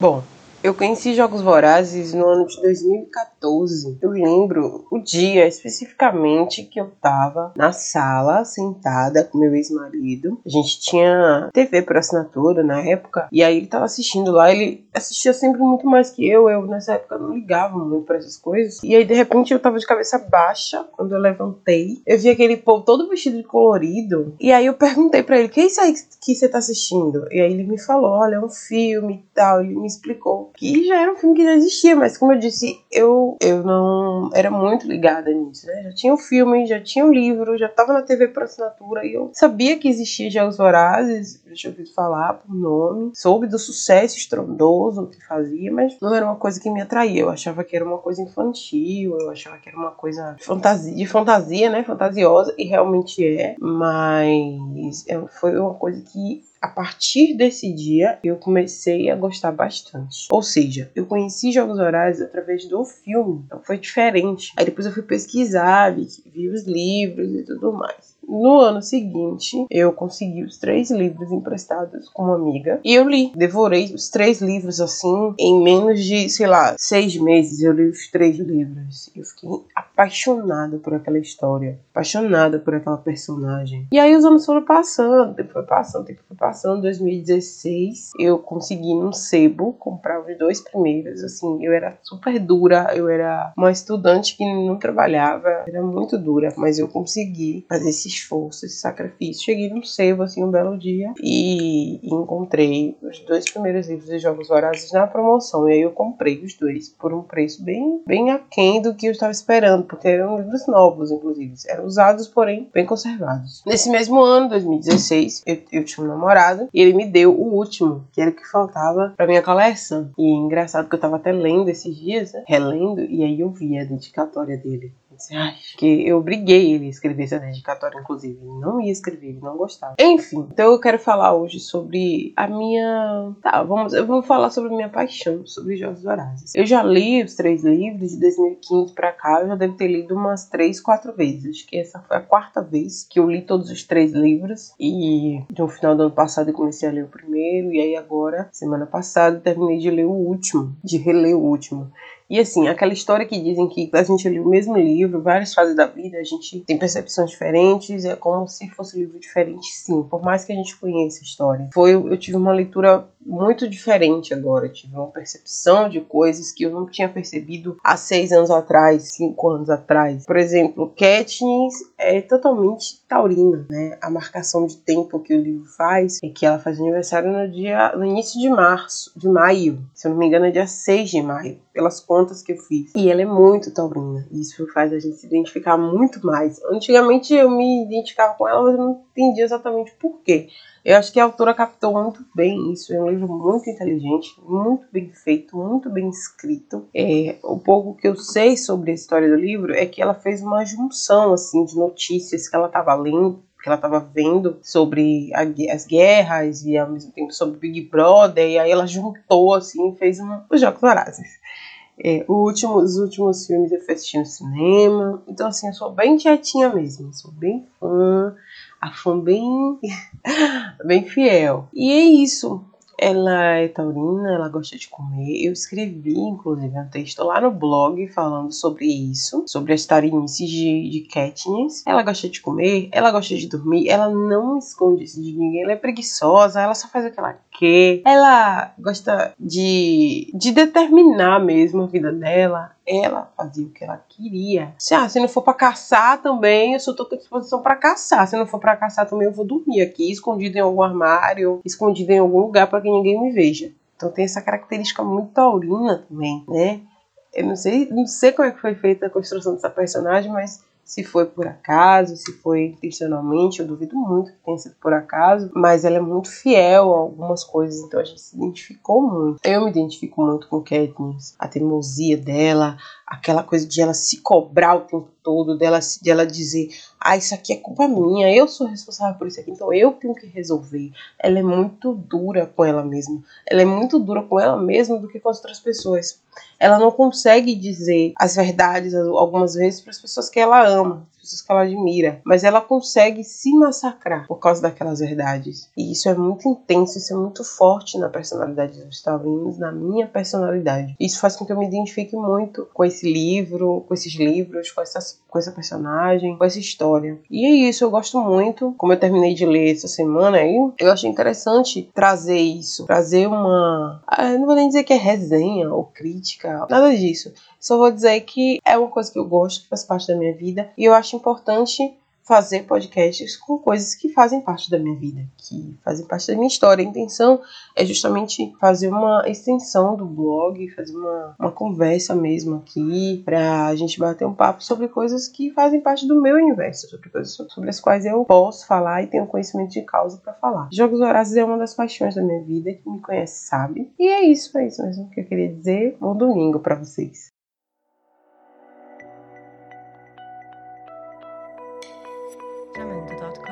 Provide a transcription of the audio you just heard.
Bom, eu conheci Jogos Vorazes no ano de 2014. Eu lembro o dia especificamente que eu tava na sala, sentada com meu ex-marido. A gente tinha TV por assinatura na época, e aí ele tava assistindo lá. Ele assistia sempre muito mais que eu. Eu nessa época não ligava muito para essas coisas. E aí de repente eu tava de cabeça baixa quando eu levantei. Eu vi aquele povo todo vestido de colorido. E aí eu perguntei para ele: "Que é isso aí que você tá assistindo?" E aí ele me falou: "Olha, é um filme e tal". Ele me explicou que já era um filme que já existia, mas como eu disse, eu, eu não era muito ligada nisso, né? Já tinha o um filme, já tinha o um livro, já tava na TV por assinatura e eu sabia que existia Jogos Vorazes, já tinha ouvido falar por nome, soube do sucesso estrondoso que fazia, mas não era uma coisa que me atraía. Eu achava que era uma coisa infantil, eu achava que era uma coisa de fantasia, de fantasia né? Fantasiosa, e realmente é, mas é, foi uma coisa que a partir desse dia eu comecei a gostar bastante. Ou seja, eu conheci Jogos Horários através do filme, então foi diferente. Aí depois eu fui pesquisar, vi, vi os livros e tudo mais. No ano seguinte, eu consegui os três livros emprestados com uma amiga e eu li. Devorei os três livros assim em menos de, sei lá, seis meses. Eu li os três livros. Eu fiquei apaixonada por aquela história, apaixonada por aquela personagem. E aí os anos foram passando, tempo foi passando, tempo foi passando. 2016, eu consegui num sebo comprar os dois primeiros. Assim, eu era super dura, eu era uma estudante que não trabalhava, era muito dura, mas eu consegui fazer esses esforço, esse sacrifício. Cheguei num sebo, assim, um belo dia e, encontrei os dois primeiros livros de Jogos Vorazes na promoção. E aí eu comprei os dois por um preço bem, bem aquém do que eu estava esperando, porque eram livros novos, inclusive. Eram usados, porém, bem conservados. Nesse mesmo ano, 2016, eu, eu tinha um namorado e ele me deu o último, que era o que faltava pra minha coleção. E engraçado que eu tava até lendo esses dias, né? relendo, e aí eu vi a dedicatória dele que eu obriguei ele a escrever essa dedicatória, inclusive. Ele não ia escrever, ele não gostava. Enfim, então eu quero falar hoje sobre a minha. Tá, vamos, eu vou falar sobre a minha paixão sobre Jogos Vorazes. Eu já li os três livros de 2015 pra cá, eu já devo ter lido umas três, quatro vezes. Acho que essa foi a quarta vez que eu li todos os três livros. E no final do ano passado eu comecei a ler o primeiro, e aí agora, semana passada, terminei de ler o último, de reler o último. E assim, aquela história que dizem que a gente lê o mesmo livro, várias fases da vida, a gente tem percepções diferentes, é como se fosse um livro diferente, sim, por mais que a gente conheça a história. Foi, eu tive uma leitura muito diferente agora, tive uma percepção de coisas que eu não tinha percebido há seis anos atrás, cinco anos atrás. Por exemplo, Katniss é totalmente taurina, né? A marcação de tempo que o livro faz é que ela faz aniversário no dia, no início de março, de maio, se eu não me engano é dia 6 de maio pelas contas que eu fiz. E ela é muito taurina. Isso faz a gente se identificar muito mais. Antigamente eu me identificava com ela, mas eu não entendia exatamente por quê. Eu acho que a autora captou muito bem isso. É um livro muito inteligente, muito bem feito, muito bem escrito. É, o pouco que eu sei sobre a história do livro é que ela fez uma junção assim de notícias que ela estava lendo que ela estava vendo sobre a, as guerras e ao mesmo tempo sobre Big Brother, e aí ela juntou assim, fez um, os Jogos Vorazes. É, último, os últimos filmes eu fui assistir no cinema. Então, assim, eu sou bem tietinha mesmo. sou bem fã. A fã bem, bem fiel. E é isso. Ela é taurina, ela gosta de comer. Eu escrevi, inclusive, um texto lá no blog falando sobre isso, sobre as taurinices de, de. Ela gosta de comer, ela gosta de dormir, ela não esconde isso de ninguém, ela é preguiçosa, ela só faz o que ela quer. Ela gosta de, de determinar mesmo a vida dela ela fazia o que ela queria. Se, ah, se não for para caçar também, eu só tô com disposição para caçar. Se não for para caçar também, eu vou dormir aqui, escondido em algum armário, escondido em algum lugar para que ninguém me veja. Então tem essa característica muito taurina também, né? Eu não sei, não sei como é que foi feita a construção dessa personagem, mas se foi por acaso, se foi intencionalmente, eu duvido muito que tenha sido por acaso, mas ela é muito fiel a algumas coisas, então a gente se identificou muito. Eu me identifico muito com Katniss, a teimosia dela, aquela coisa de ela se cobrar o tempo todo, dela, de ela dizer, ah, isso aqui é culpa minha, eu sou responsável por isso aqui, então eu tenho que resolver. Ela é muito dura com ela mesma. Ela é muito dura com ela mesma do que com as outras pessoas. Ela não consegue dizer as verdades algumas vezes para as pessoas que ela ama, que ela admira, mas ela consegue se massacrar por causa daquelas verdades. E isso é muito intenso, isso é muito forte na personalidade dos taurinos, na minha personalidade. Isso faz com que eu me identifique muito com esse livro, com esses livros, com, essas, com essa personagem, com essa história. E é isso, eu gosto muito. Como eu terminei de ler essa semana aí, eu achei interessante trazer isso, trazer uma. Ah, não vou nem dizer que é resenha ou crítica, nada disso. Só vou dizer que é uma coisa que eu gosto, que faz parte da minha vida, e eu acho importante fazer podcasts com coisas que fazem parte da minha vida, que fazem parte da minha história. A intenção é justamente fazer uma extensão do blog, fazer uma, uma conversa mesmo aqui, pra gente bater um papo sobre coisas que fazem parte do meu universo, sobre coisas sobre as quais eu posso falar e tenho conhecimento de causa para falar. Jogos Horazes é uma das paixões da minha vida, quem me conhece sabe. E é isso, é isso mesmo que eu queria dizer. Bom domingo para vocês. Camento.com.